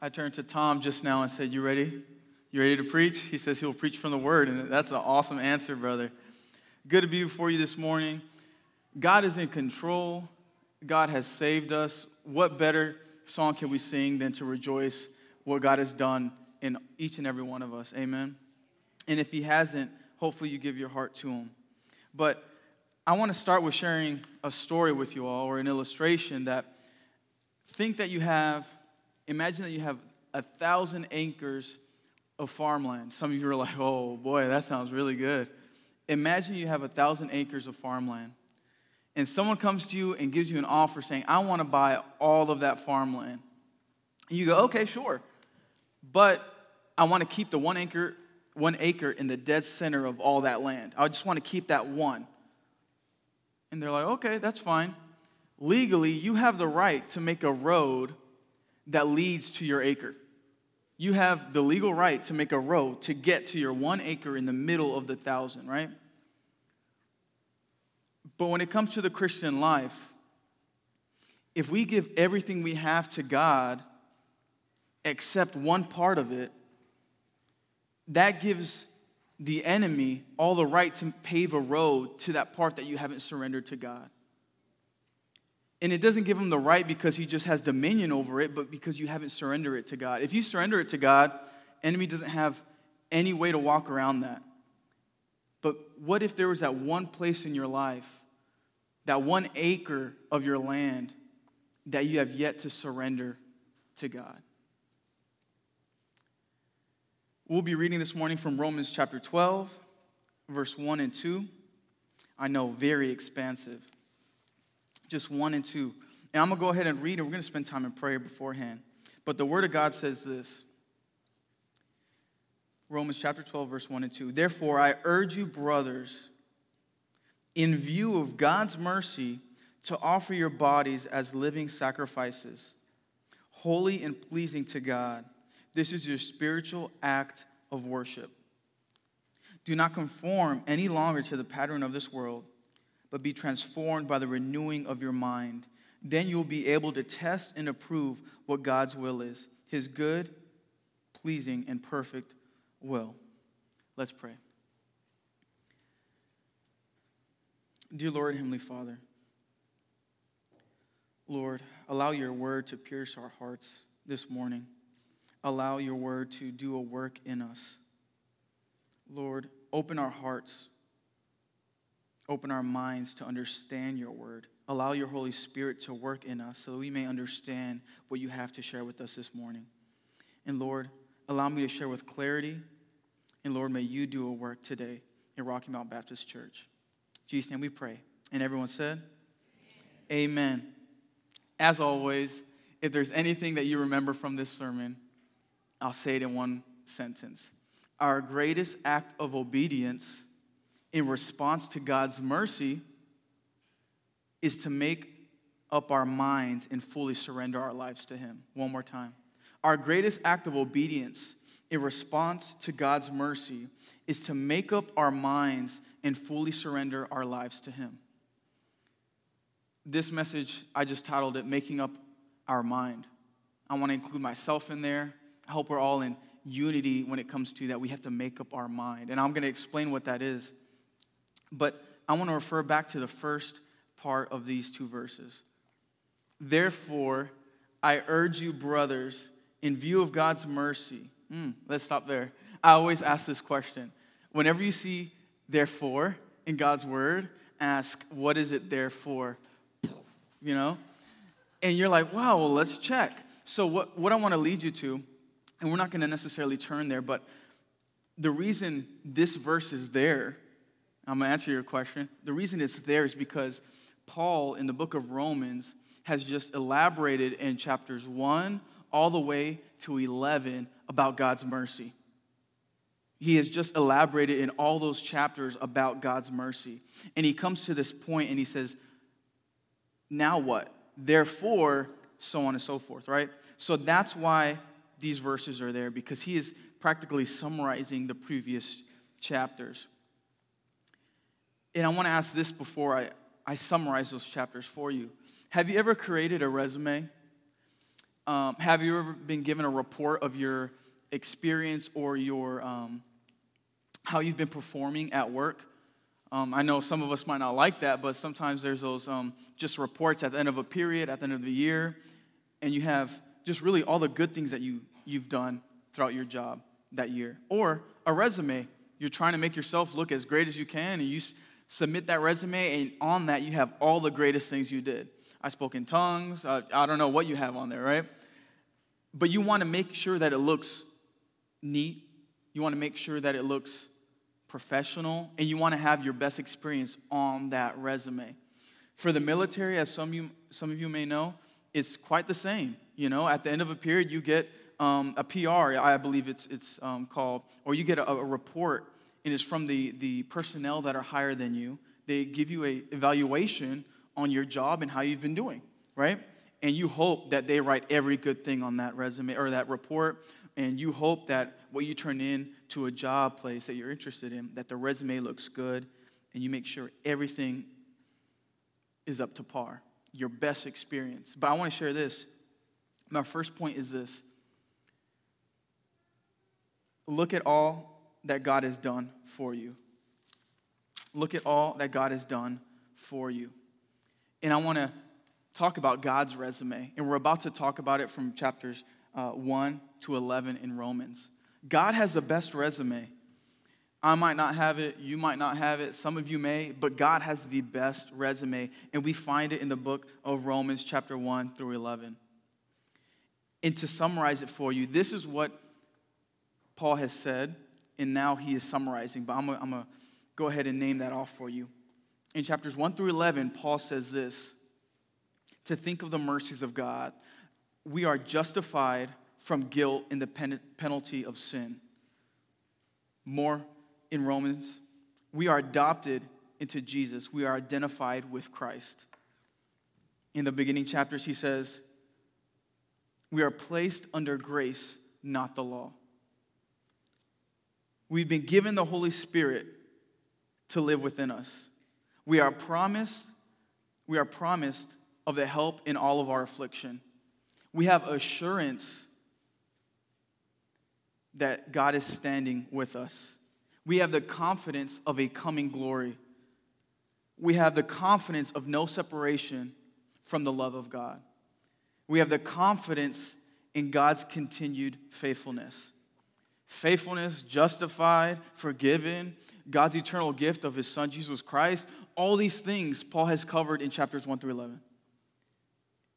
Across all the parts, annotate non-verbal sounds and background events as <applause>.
I turned to Tom just now and said, You ready? You ready to preach? He says he'll preach from the word, and that's an awesome answer, brother. Good to be before you this morning. God is in control, God has saved us. What better song can we sing than to rejoice what God has done in each and every one of us? Amen. And if He hasn't, hopefully you give your heart to Him. But I want to start with sharing a story with you all or an illustration that think that you have, imagine that you have a thousand acres of farmland. Some of you are like, oh boy, that sounds really good. Imagine you have a thousand acres of farmland and someone comes to you and gives you an offer saying, I want to buy all of that farmland. And you go, okay, sure. But I want to keep the one acre, one acre in the dead center of all that land. I just want to keep that one. And they're like, okay, that's fine. Legally, you have the right to make a road that leads to your acre. You have the legal right to make a road to get to your one acre in the middle of the thousand, right? But when it comes to the Christian life, if we give everything we have to God except one part of it, that gives the enemy all the right to pave a road to that part that you haven't surrendered to God. And it doesn't give him the right because he just has dominion over it, but because you haven't surrendered it to God. If you surrender it to God, enemy doesn't have any way to walk around that. But what if there was that one place in your life that one acre of your land that you have yet to surrender to God. We'll be reading this morning from Romans chapter 12, verse 1 and 2. I know, very expansive. Just 1 and 2. And I'm going to go ahead and read, and we're going to spend time in prayer beforehand. But the Word of God says this Romans chapter 12, verse 1 and 2. Therefore, I urge you, brothers, in view of God's mercy, to offer your bodies as living sacrifices, holy and pleasing to God. This is your spiritual act of worship. Do not conform any longer to the pattern of this world, but be transformed by the renewing of your mind. Then you'll be able to test and approve what God's will is his good, pleasing, and perfect will. Let's pray. Dear Lord, Heavenly Father, Lord, allow your word to pierce our hearts this morning. Allow your word to do a work in us. Lord, open our hearts, open our minds to understand your word. Allow your Holy Spirit to work in us so that we may understand what you have to share with us this morning. And Lord, allow me to share with clarity. And Lord, may you do a work today in Rocky Mount Baptist Church. Jesus' name we pray. And everyone said, Amen. Amen. As always, if there's anything that you remember from this sermon, I'll say it in one sentence. Our greatest act of obedience in response to God's mercy is to make up our minds and fully surrender our lives to Him. One more time. Our greatest act of obedience in response to God's mercy is to make up our minds and fully surrender our lives to Him. This message, I just titled it Making Up Our Mind. I want to include myself in there. I hope we're all in unity when it comes to that. We have to make up our mind. And I'm going to explain what that is. But I want to refer back to the first part of these two verses. Therefore, I urge you, brothers, in view of God's mercy. Mm, let's stop there. I always ask this question. Whenever you see therefore in God's word, ask, what is it there for? You know? And you're like, wow, well, let's check. So, what, what I want to lead you to, and we're not going to necessarily turn there, but the reason this verse is there, I'm going to answer your question. The reason it's there is because Paul in the book of Romans has just elaborated in chapters 1 all the way to 11 about God's mercy. He has just elaborated in all those chapters about God's mercy. And he comes to this point and he says, Now what? Therefore, so on and so forth, right? So that's why these verses are there, because he is practically summarizing the previous chapters. And I want to ask this before I, I summarize those chapters for you. Have you ever created a resume Um, have you ever been given a report of your experience or your um, how you've been performing at work? Um, I know some of us might not like that, but sometimes there's those um, just reports at the end of a period, at the end of the year, and you have just really all the good things that you, you've done throughout your job that year. Or a resume. You're trying to make yourself look as great as you can, and you submit that resume, and on that, you have all the greatest things you did. I spoke in tongues. Uh, I don't know what you have on there, right? But you want to make sure that it looks neat. You want to make sure that it looks professional, and you want to have your best experience on that resume. For the military, as some, you, some of you may know, it's quite the same. You know, at the end of a period, you get um, a PR, I believe it's, it's um, called, or you get a, a report, and it's from the, the personnel that are higher than you. They give you a evaluation on your job and how you've been doing, right? And you hope that they write every good thing on that resume or that report, and you hope that what you turn in to a job place that you're interested in, that the resume looks good, and you make sure everything is up to par, your best experience. But I want to share this. My first point is this look at all that God has done for you. Look at all that God has done for you. And I want to talk about God's resume. And we're about to talk about it from chapters uh, 1 to 11 in Romans. God has the best resume. I might not have it, you might not have it, some of you may, but God has the best resume. And we find it in the book of Romans, chapter 1 through 11. And to summarize it for you, this is what Paul has said, and now he is summarizing, but I'm going to go ahead and name that off for you. In chapters 1 through 11, Paul says this to think of the mercies of God. We are justified from guilt in the pen- penalty of sin. More in Romans, we are adopted into Jesus, we are identified with Christ. In the beginning chapters, he says, We are placed under grace, not the law. We've been given the Holy Spirit to live within us. We are promised, we are promised of the help in all of our affliction. We have assurance that God is standing with us. We have the confidence of a coming glory. We have the confidence of no separation from the love of God. We have the confidence in God's continued faithfulness. Faithfulness, justified, forgiven, God's eternal gift of his son Jesus Christ, all these things Paul has covered in chapters 1 through 11.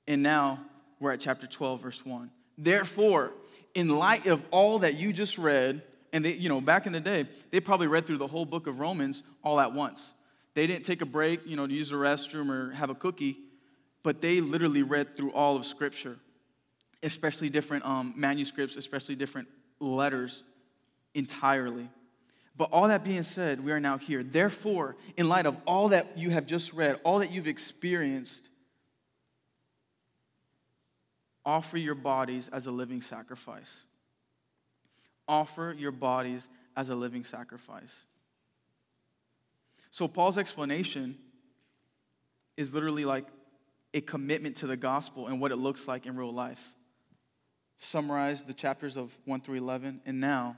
And now we're at chapter 12, verse 1. Therefore, in light of all that you just read, and they, you know, back in the day, they probably read through the whole book of Romans all at once. They didn't take a break, you know, to use the restroom or have a cookie, but they literally read through all of Scripture, especially different um, manuscripts, especially different letters entirely. But all that being said, we are now here. Therefore, in light of all that you have just read, all that you've experienced, offer your bodies as a living sacrifice. Offer your bodies as a living sacrifice. So, Paul's explanation is literally like a commitment to the gospel and what it looks like in real life. Summarize the chapters of 1 through 11, and now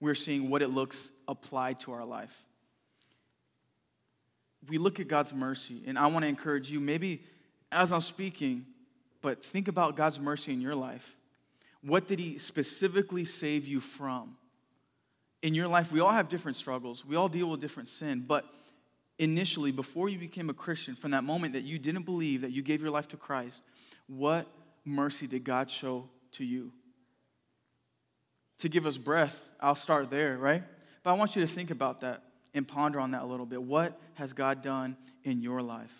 we're seeing what it looks applied to our life. We look at God's mercy, and I want to encourage you, maybe as I'm speaking, but think about God's mercy in your life. What did He specifically save you from? In your life, we all have different struggles, we all deal with different sin, but initially, before you became a Christian, from that moment that you didn't believe, that you gave your life to Christ, what mercy did God show to you? To give us breath, I'll start there, right? But I want you to think about that and ponder on that a little bit. What has God done in your life?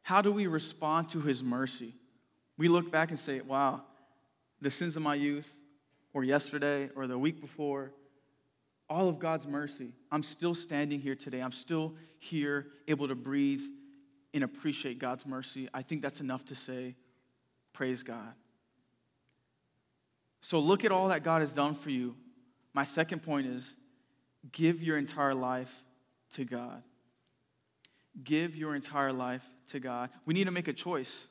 How do we respond to his mercy? We look back and say, wow, the sins of my youth, or yesterday, or the week before, all of God's mercy. I'm still standing here today. I'm still here, able to breathe and appreciate God's mercy. I think that's enough to say, praise God. So look at all that God has done for you. My second point is give your entire life to God. Give your entire life to God. We need to make a choice.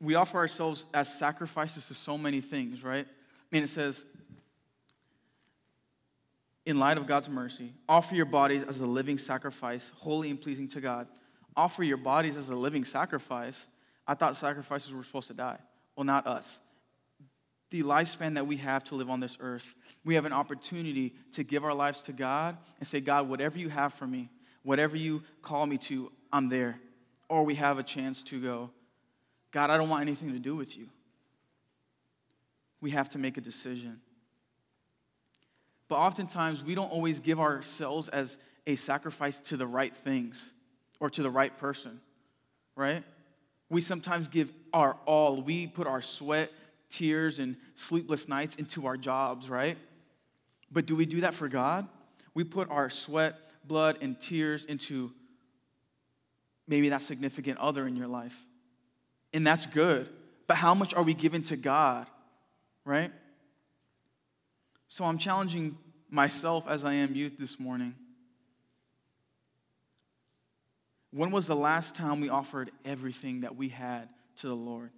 We offer ourselves as sacrifices to so many things, right? And it says, in light of God's mercy, offer your bodies as a living sacrifice, holy and pleasing to God. Offer your bodies as a living sacrifice. I thought sacrifices were supposed to die. Well, not us. The lifespan that we have to live on this earth, we have an opportunity to give our lives to God and say, God, whatever you have for me, whatever you call me to, I'm there. Or we have a chance to go, God, I don't want anything to do with you. We have to make a decision. But oftentimes, we don't always give ourselves as a sacrifice to the right things or to the right person, right? We sometimes give our all. We put our sweat, tears, and sleepless nights into our jobs, right? But do we do that for God? We put our sweat, blood, and tears into maybe that significant other in your life. And that's good. But how much are we giving to God, right? So I'm challenging myself as I am you this morning. When was the last time we offered everything that we had to the Lord?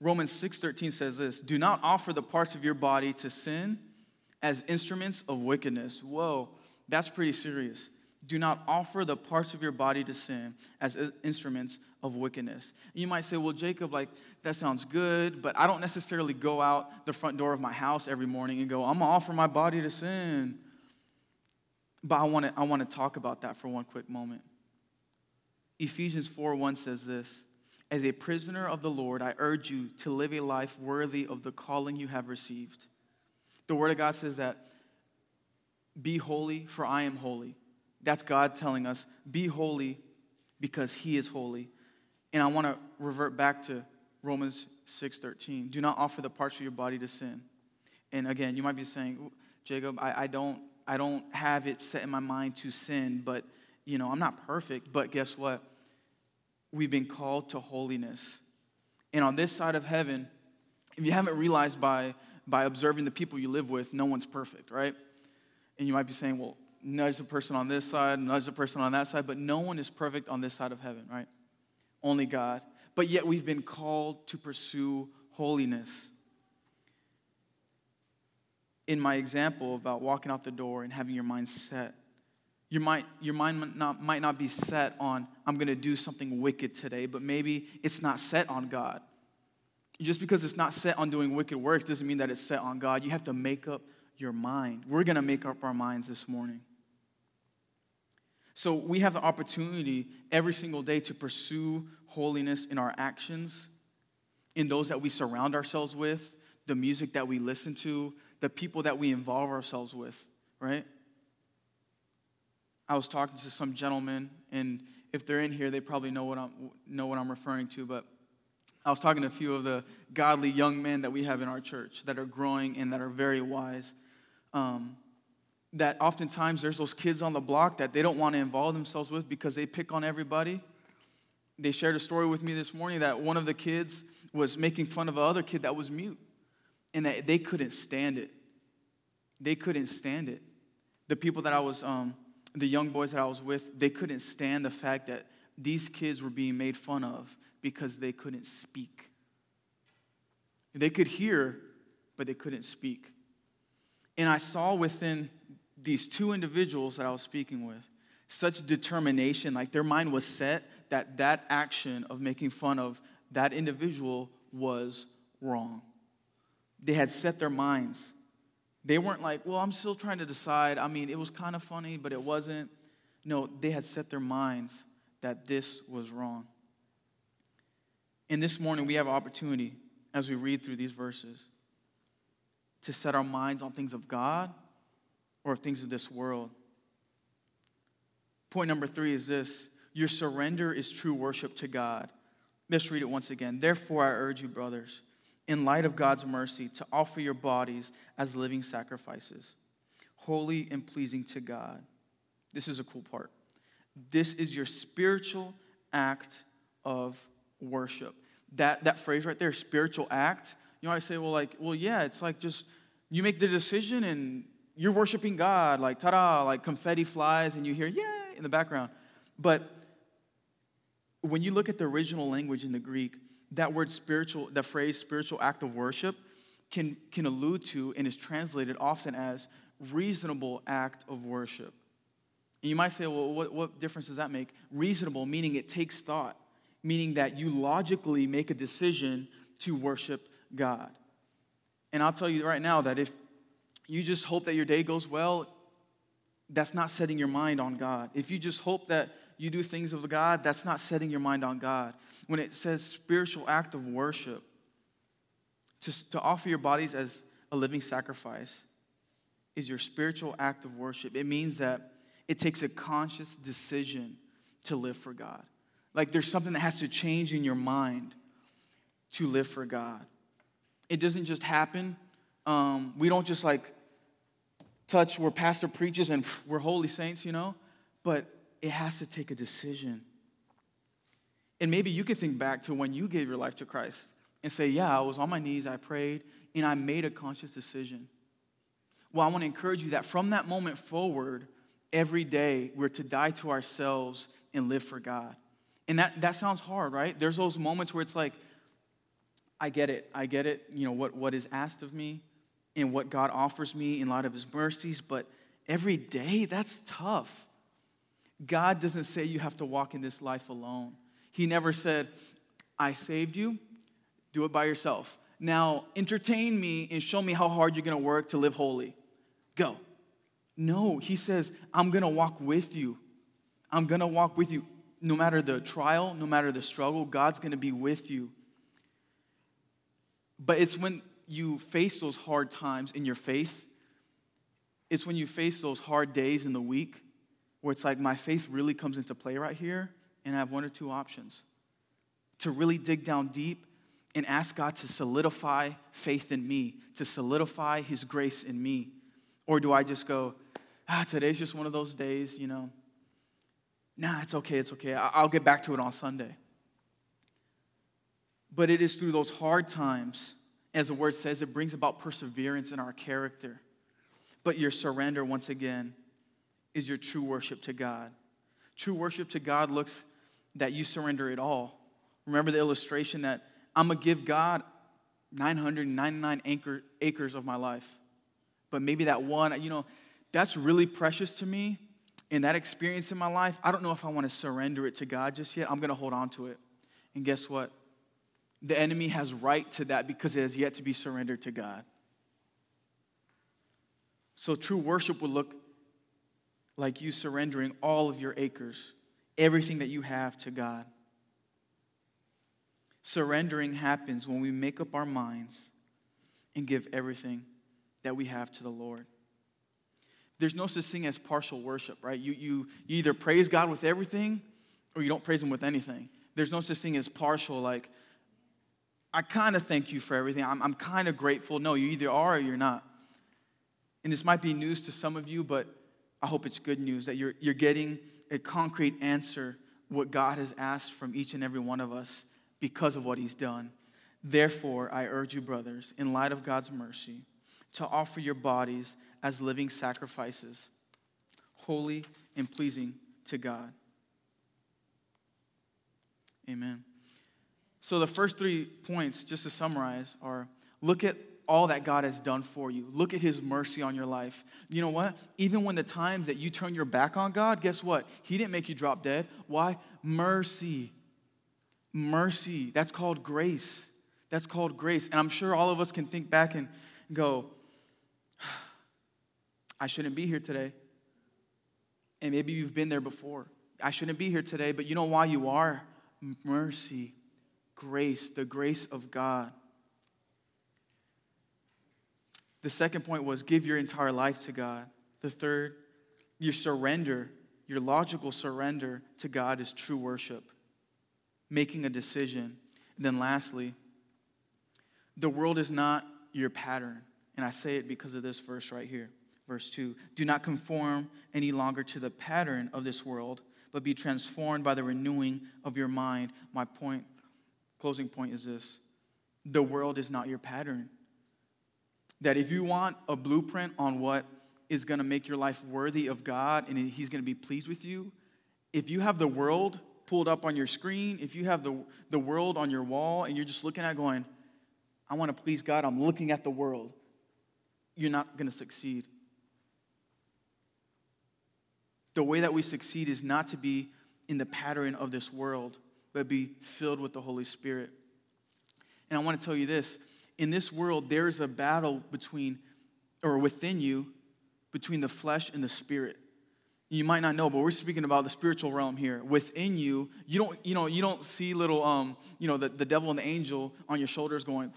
Romans 6:13 says this, "Do not offer the parts of your body to sin as instruments of wickedness." Whoa, that's pretty serious. Do not offer the parts of your body to sin as instruments of wickedness. You might say, well, Jacob, like, that sounds good, but I don't necessarily go out the front door of my house every morning and go, I'm gonna offer my body to sin. But I wanna, I wanna talk about that for one quick moment. Ephesians 4 1 says this As a prisoner of the Lord, I urge you to live a life worthy of the calling you have received. The Word of God says that, Be holy, for I am holy. That's God telling us, be holy because he is holy. And I want to revert back to Romans 6:13. Do not offer the parts of your body to sin. And again, you might be saying, Jacob, I, I don't I don't have it set in my mind to sin, but you know, I'm not perfect, but guess what? We've been called to holiness. And on this side of heaven, if you haven't realized by by observing the people you live with, no one's perfect, right? And you might be saying, well, nudge the person on this side, nudge the person on that side, but no one is perfect on this side of heaven, right? Only God. But yet we've been called to pursue holiness. In my example about walking out the door and having your mind set, your mind, your mind might, not, might not be set on, I'm going to do something wicked today, but maybe it's not set on God. Just because it's not set on doing wicked works doesn't mean that it's set on God. You have to make up your mind. We're going to make up our minds this morning. So we have the opportunity every single day to pursue holiness in our actions, in those that we surround ourselves with, the music that we listen to, the people that we involve ourselves with, right? I was talking to some gentlemen, and if they're in here, they probably know what I'm, know what I'm referring to, but I was talking to a few of the godly young men that we have in our church that are growing and that are very wise. Um, that oftentimes there's those kids on the block that they don't want to involve themselves with because they pick on everybody. They shared a story with me this morning that one of the kids was making fun of another kid that was mute and that they couldn't stand it. They couldn't stand it. The people that I was, um, the young boys that I was with, they couldn't stand the fact that these kids were being made fun of because they couldn't speak. They could hear, but they couldn't speak. And I saw within these two individuals that I was speaking with such determination, like their mind was set that that action of making fun of that individual was wrong. They had set their minds. They weren't like, well, I'm still trying to decide. I mean, it was kind of funny, but it wasn't. No, they had set their minds that this was wrong. And this morning, we have an opportunity as we read through these verses to set our minds on things of God or things of this world. Point number three is this your surrender is true worship to God. Let's read it once again. Therefore, I urge you, brothers, in light of God's mercy, to offer your bodies as living sacrifices, holy and pleasing to God. This is a cool part. This is your spiritual act of worship. That, that phrase right there, spiritual act, you know, I say, well, like, well, yeah, it's like just you make the decision and you're worshiping God, like ta da, like confetti flies, and you hear, yeah, in the background. But when you look at the original language in the Greek, that word spiritual, that phrase spiritual act of worship, can, can allude to and is translated often as reasonable act of worship. And you might say, well, what, what difference does that make? Reasonable, meaning it takes thought, meaning that you logically make a decision to worship God. And I'll tell you right now that if you just hope that your day goes well, that's not setting your mind on God. If you just hope that you do things of God, that's not setting your mind on God. When it says spiritual act of worship, to, to offer your bodies as a living sacrifice is your spiritual act of worship. It means that it takes a conscious decision to live for God. Like there's something that has to change in your mind to live for God. It doesn't just happen. Um, we don't just like touch where pastor preaches and we're holy saints, you know, but it has to take a decision. And maybe you can think back to when you gave your life to Christ and say, Yeah, I was on my knees, I prayed, and I made a conscious decision. Well, I want to encourage you that from that moment forward, every day we're to die to ourselves and live for God. And that, that sounds hard, right? There's those moments where it's like, I get it. I get it, you know, what, what is asked of me and what God offers me in light of his mercies, but every day, that's tough. God doesn't say you have to walk in this life alone. He never said, I saved you, do it by yourself. Now, entertain me and show me how hard you're gonna work to live holy. Go. No, he says, I'm gonna walk with you. I'm gonna walk with you. No matter the trial, no matter the struggle, God's gonna be with you. But it's when you face those hard times in your faith, it's when you face those hard days in the week where it's like my faith really comes into play right here, and I have one or two options to really dig down deep and ask God to solidify faith in me, to solidify His grace in me? Or do I just go, ah, today's just one of those days, you know? Nah, it's okay, it's okay. I'll get back to it on Sunday. But it is through those hard times, as the word says, it brings about perseverance in our character. But your surrender, once again, is your true worship to God. True worship to God looks that you surrender it all. Remember the illustration that I'm going to give God 999 acre, acres of my life. But maybe that one, you know, that's really precious to me. In that experience in my life, I don't know if I want to surrender it to God just yet. I'm going to hold on to it. And guess what? The enemy has right to that because it has yet to be surrendered to God. So true worship will look like you surrendering all of your acres, everything that you have to God. Surrendering happens when we make up our minds and give everything that we have to the Lord. There's no such thing as partial worship, right? You, you, you either praise God with everything or you don't praise Him with anything. There's no such thing as partial, like, I kind of thank you for everything. I'm, I'm kind of grateful. No, you either are or you're not. And this might be news to some of you, but I hope it's good news that you're, you're getting a concrete answer what God has asked from each and every one of us because of what he's done. Therefore, I urge you, brothers, in light of God's mercy, to offer your bodies as living sacrifices, holy and pleasing to God. Amen. So, the first three points, just to summarize, are look at all that God has done for you. Look at his mercy on your life. You know what? Even when the times that you turn your back on God, guess what? He didn't make you drop dead. Why? Mercy mercy. That's called grace. That's called grace. And I'm sure all of us can think back and go, <sighs> I shouldn't be here today. And maybe you've been there before. I shouldn't be here today, but you know why you are? Mercy, grace, the grace of God. The second point was give your entire life to God. The third, your surrender, your logical surrender to God is true worship making a decision. And then lastly, the world is not your pattern. And I say it because of this verse right here, verse 2. Do not conform any longer to the pattern of this world, but be transformed by the renewing of your mind. My point, closing point is this the world is not your pattern. That if you want a blueprint on what is going to make your life worthy of God and He's going to be pleased with you, if you have the world pulled up on your screen, if you have the, the world on your wall and you're just looking at going, I want to please God, I'm looking at the world, you're not going to succeed. The way that we succeed is not to be in the pattern of this world, but be filled with the Holy Spirit. And I want to tell you this in this world, there's a battle between, or within you, between the flesh and the spirit. You might not know, but we're speaking about the spiritual realm here. Within you, you don't, you know, you don't see little, um, you know, the, the devil and the angel on your shoulders going,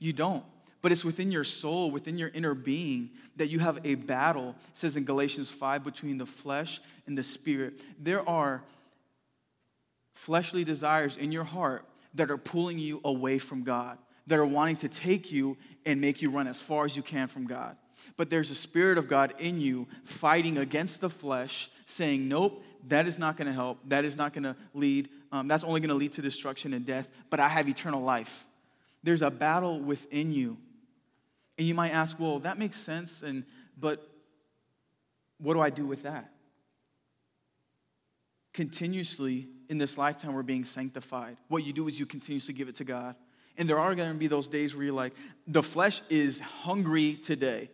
you don't. But it's within your soul, within your inner being, that you have a battle, it says in Galatians 5, between the flesh and the spirit. There are fleshly desires in your heart that are pulling you away from God, that are wanting to take you and make you run as far as you can from God. But there's a Spirit of God in you fighting against the flesh, saying, Nope, that is not going to help. That is not going to lead. Um, that's only going to lead to destruction and death. But I have eternal life. There's a battle within you. And you might ask, Well, that makes sense. And, but what do I do with that? Continuously in this lifetime, we're being sanctified. What you do is you continuously give it to God. And there are going to be those days where you're like, the flesh is hungry today.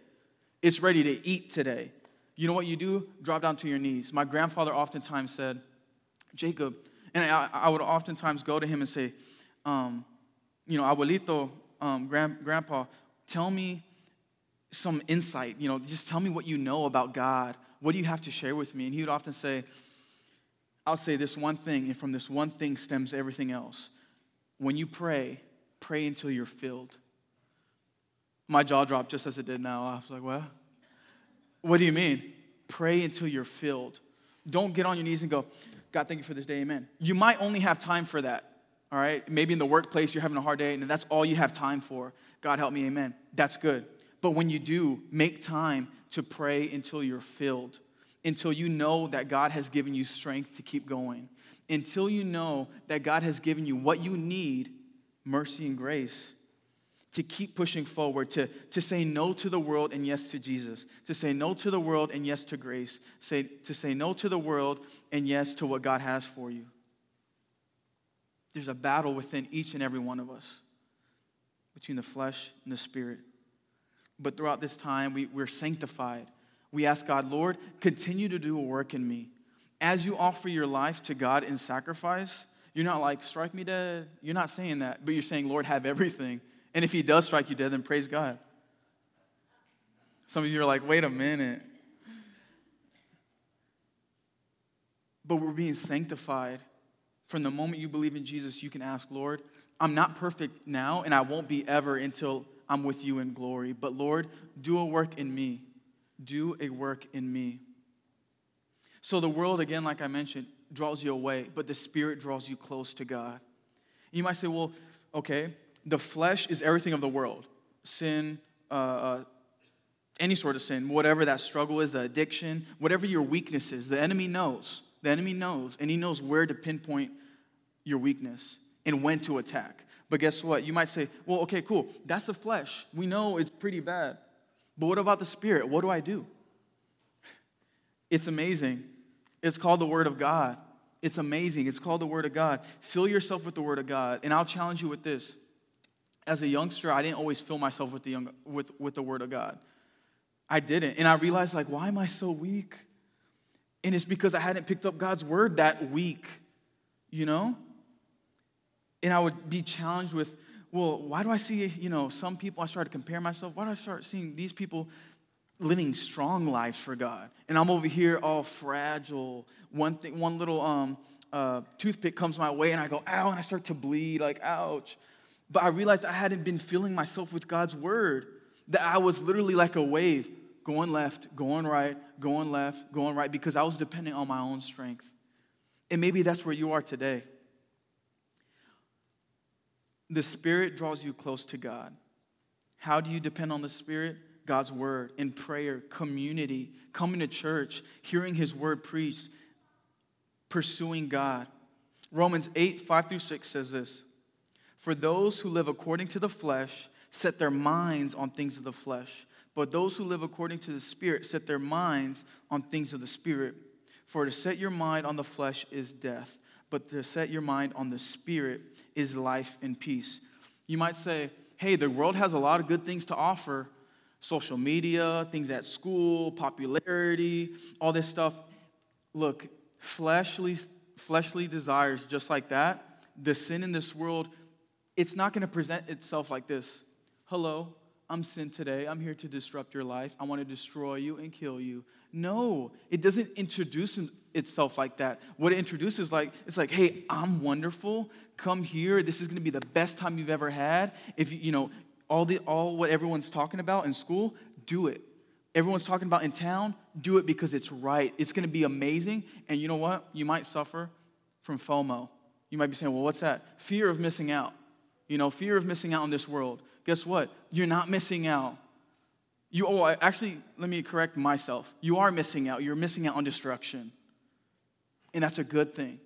It's ready to eat today. You know what you do? Drop down to your knees. My grandfather oftentimes said, Jacob, and I, I would oftentimes go to him and say, um, you know, abuelito, um, grand, grandpa, tell me some insight. You know, just tell me what you know about God. What do you have to share with me? And he would often say, I'll say this one thing, and from this one thing stems everything else. When you pray, pray until you're filled. My jaw dropped just as it did now. I was like, what? What do you mean? Pray until you're filled. Don't get on your knees and go, God, thank you for this day, amen. You might only have time for that, all right? Maybe in the workplace you're having a hard day and that's all you have time for. God, help me, amen. That's good. But when you do, make time to pray until you're filled, until you know that God has given you strength to keep going, until you know that God has given you what you need mercy and grace to keep pushing forward, to, to say no to the world and yes to Jesus, to say no to the world and yes to grace, say, to say no to the world and yes to what God has for you. There's a battle within each and every one of us between the flesh and the spirit. But throughout this time, we, we're sanctified. We ask God, Lord, continue to do a work in me. As you offer your life to God in sacrifice, you're not like, strike me dead. You're not saying that, but you're saying, Lord, have everything. And if he does strike you dead, then praise God. Some of you are like, wait a minute. But we're being sanctified. From the moment you believe in Jesus, you can ask, Lord, I'm not perfect now, and I won't be ever until I'm with you in glory. But Lord, do a work in me. Do a work in me. So the world, again, like I mentioned, draws you away, but the Spirit draws you close to God. You might say, well, okay, the flesh is everything of the world sin, uh, uh, any sort of sin, whatever that struggle is, the addiction, whatever your weakness is. The enemy knows. The enemy knows, and he knows where to pinpoint your weakness and when to attack. But guess what? You might say, well, okay, cool. That's the flesh. We know it's pretty bad. But what about the spirit? What do I do? It's amazing. It's called the Word of God. It's amazing. It's called the Word of God. Fill yourself with the Word of God. And I'll challenge you with this as a youngster, I didn't always fill myself with the, young, with, with the Word of God. I didn't. And I realized, like, why am I so weak? And it's because I hadn't picked up God's Word that week, you know? And I would be challenged with, well, why do I see, you know, some people, I started to compare myself. Why do I start seeing these people living strong lives for God? And I'm over here all fragile. One thing, one little um, uh, toothpick comes my way and I go, ow, and I start to bleed, like, ouch. But I realized I hadn't been filling myself with God's word, that I was literally like a wave going left, going right, going left, going right, because I was depending on my own strength. And maybe that's where you are today. The Spirit draws you close to God. How do you depend on the Spirit? God's word, in prayer, community, coming to church, hearing His word preached, pursuing God. Romans 8, 5 through 6 says this for those who live according to the flesh set their minds on things of the flesh, But those who live according to the Spirit set their minds on things of the Spirit. For to set your mind on the flesh is death, but to set your mind on the Spirit is life and peace. You might say, hey, the world has a lot of good things to offer social media, things at school, popularity, all this stuff. Look, fleshly, fleshly desires just like that, the sin in this world, it's not going to present itself like this. Hello, I'm sin today. I'm here to disrupt your life. I want to destroy you and kill you. No, it doesn't introduce itself like that. What it introduces like it's like, "Hey, I'm wonderful. Come here. This is going to be the best time you've ever had. If you, you know, all the all what everyone's talking about in school, do it. Everyone's talking about in town, do it because it's right. It's going to be amazing. And you know what? You might suffer from FOMO. You might be saying, "Well, what's that? Fear of missing out." You know, fear of missing out on this world guess what? You're not missing out. You, oh, actually, let me correct myself. You are missing out. You're missing out on destruction. And that's a good thing.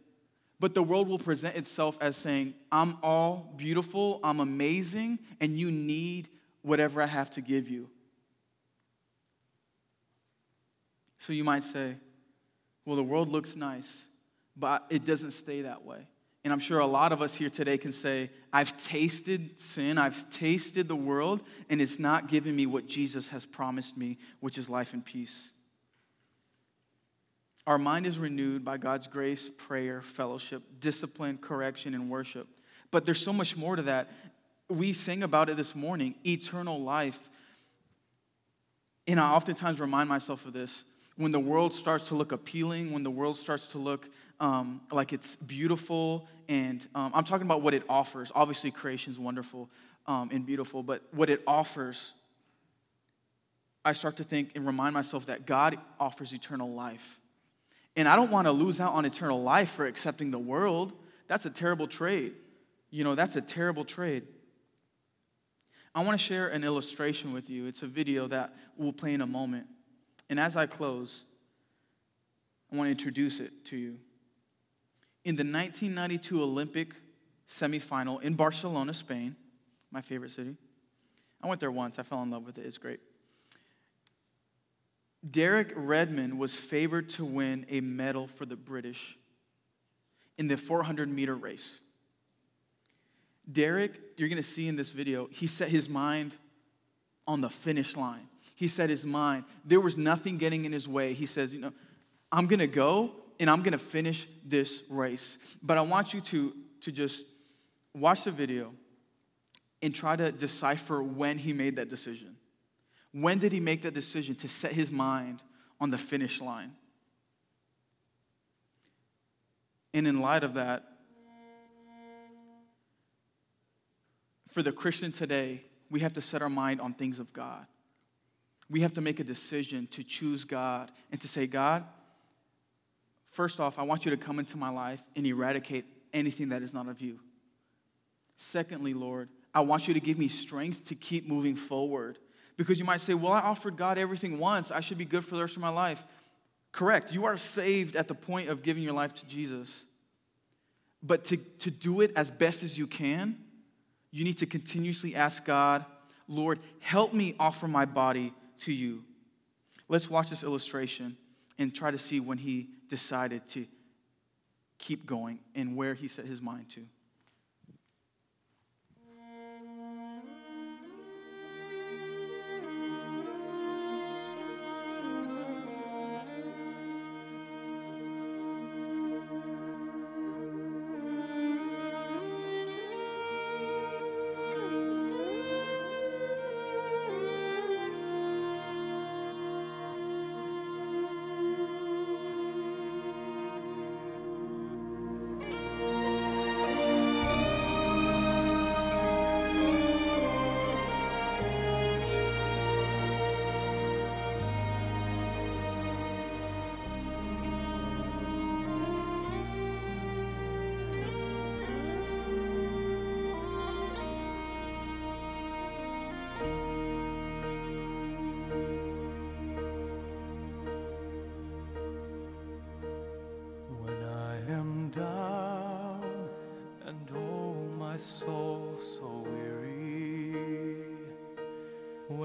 But the world will present itself as saying, I'm all beautiful, I'm amazing, and you need whatever I have to give you. So you might say, well, the world looks nice, but it doesn't stay that way. And I'm sure a lot of us here today can say, I've tasted sin, I've tasted the world, and it's not giving me what Jesus has promised me, which is life and peace. Our mind is renewed by God's grace, prayer, fellowship, discipline, correction, and worship. But there's so much more to that. We sing about it this morning eternal life. And I oftentimes remind myself of this. When the world starts to look appealing, when the world starts to look um, like it's beautiful, and um, I'm talking about what it offers. Obviously, creation is wonderful um, and beautiful, but what it offers, I start to think and remind myself that God offers eternal life. And I don't want to lose out on eternal life for accepting the world. That's a terrible trade. You know, that's a terrible trade. I want to share an illustration with you. It's a video that we'll play in a moment. And as I close, I want to introduce it to you in the 1992 Olympic semifinal in Barcelona, Spain, my favorite city. I went there once. I fell in love with it. It's great. Derek Redmond was favored to win a medal for the British in the 400 meter race. Derek, you're going to see in this video, he set his mind on the finish line. He set his mind. There was nothing getting in his way. He says, You know, I'm going to go and I'm going to finish this race. But I want you to, to just watch the video and try to decipher when he made that decision. When did he make that decision to set his mind on the finish line? And in light of that, for the Christian today, we have to set our mind on things of God. We have to make a decision to choose God and to say, God, First off, I want you to come into my life and eradicate anything that is not of you. Secondly, Lord, I want you to give me strength to keep moving forward. Because you might say, well, I offered God everything once. I should be good for the rest of my life. Correct. You are saved at the point of giving your life to Jesus. But to, to do it as best as you can, you need to continuously ask God, Lord, help me offer my body to you. Let's watch this illustration and try to see when he decided to keep going and where he set his mind to.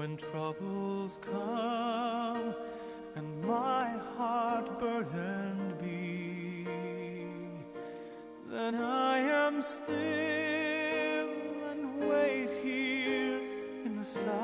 When troubles come and my heart burdened be, then I am still and wait here in the silence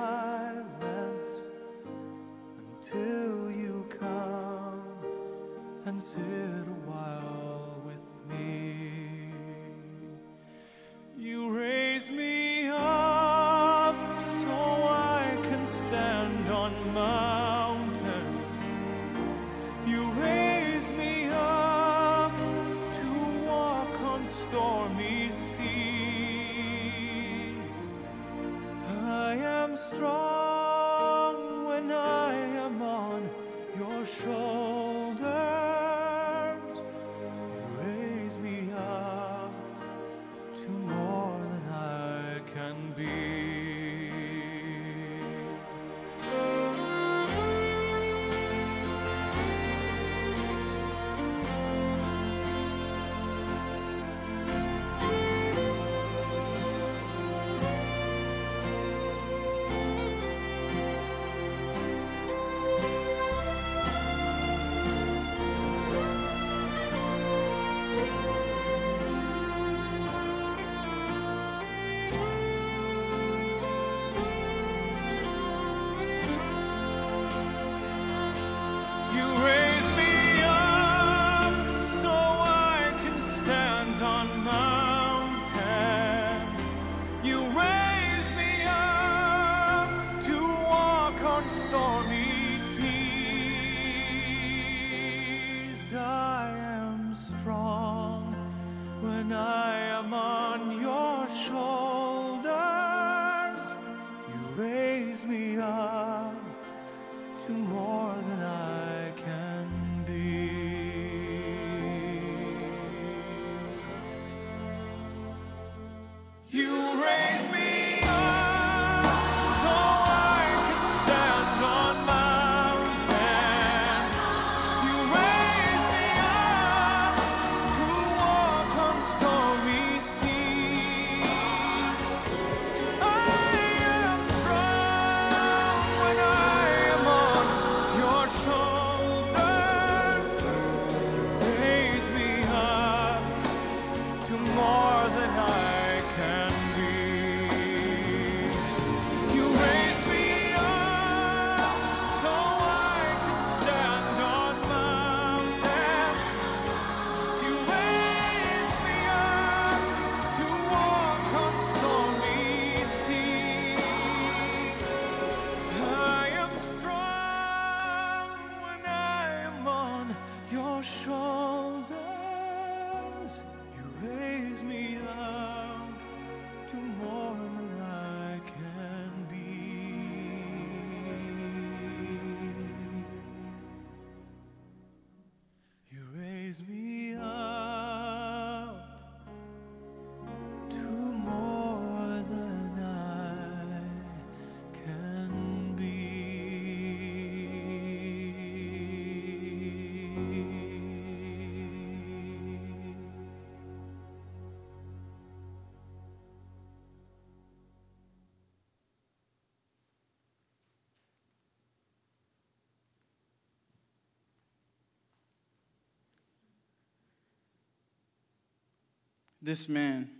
This man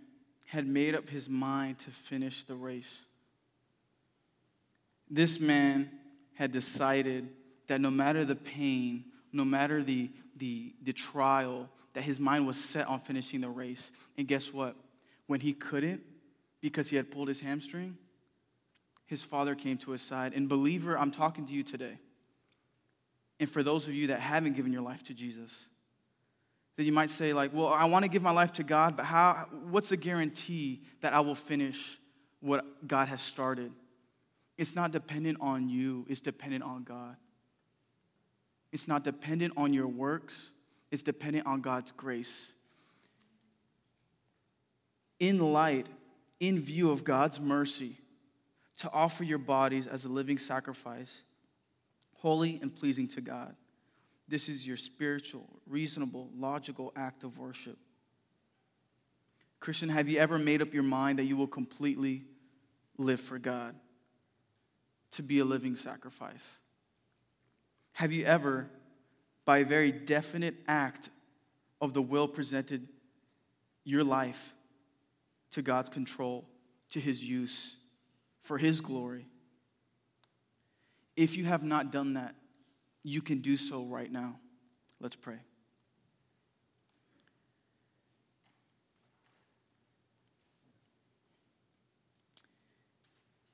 had made up his mind to finish the race. This man had decided that no matter the pain, no matter the, the, the trial, that his mind was set on finishing the race. And guess what? When he couldn't, because he had pulled his hamstring, his father came to his side. And, believer, I'm talking to you today. And for those of you that haven't given your life to Jesus, that you might say, like, well, I want to give my life to God, but how, what's the guarantee that I will finish what God has started? It's not dependent on you, it's dependent on God. It's not dependent on your works, it's dependent on God's grace. In light, in view of God's mercy, to offer your bodies as a living sacrifice, holy and pleasing to God. This is your spiritual, reasonable, logical act of worship. Christian, have you ever made up your mind that you will completely live for God? to be a living sacrifice? Have you ever, by a very definite act of the will, presented your life to God's control, to His use, for His glory? If you have not done that, you can do so right now. Let's pray.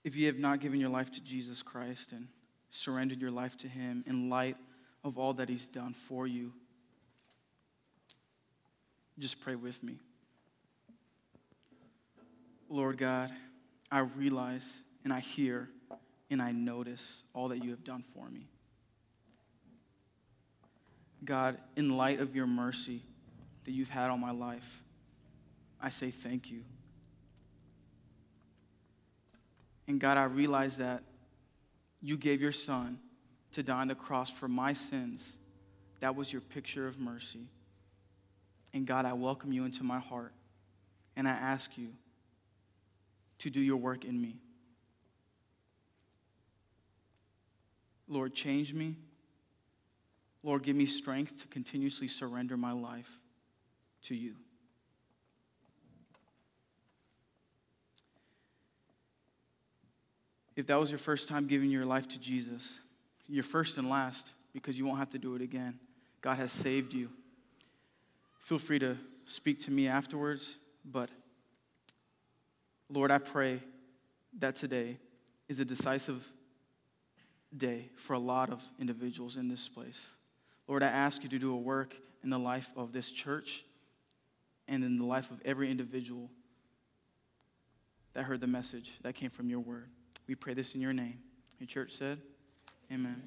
If you have not given your life to Jesus Christ and surrendered your life to Him in light of all that He's done for you, just pray with me. Lord God, I realize and I hear and I notice all that you have done for me. God, in light of your mercy that you've had all my life, I say thank you. And God, I realize that you gave your son to die on the cross for my sins. That was your picture of mercy. And God, I welcome you into my heart. And I ask you to do your work in me. Lord, change me. Lord, give me strength to continuously surrender my life to you. If that was your first time giving your life to Jesus, your first and last, because you won't have to do it again. God has saved you. Feel free to speak to me afterwards, but Lord, I pray that today is a decisive day for a lot of individuals in this place. Lord, I ask you to do a work in the life of this church and in the life of every individual that heard the message that came from your word. We pray this in your name. Your church said, Amen.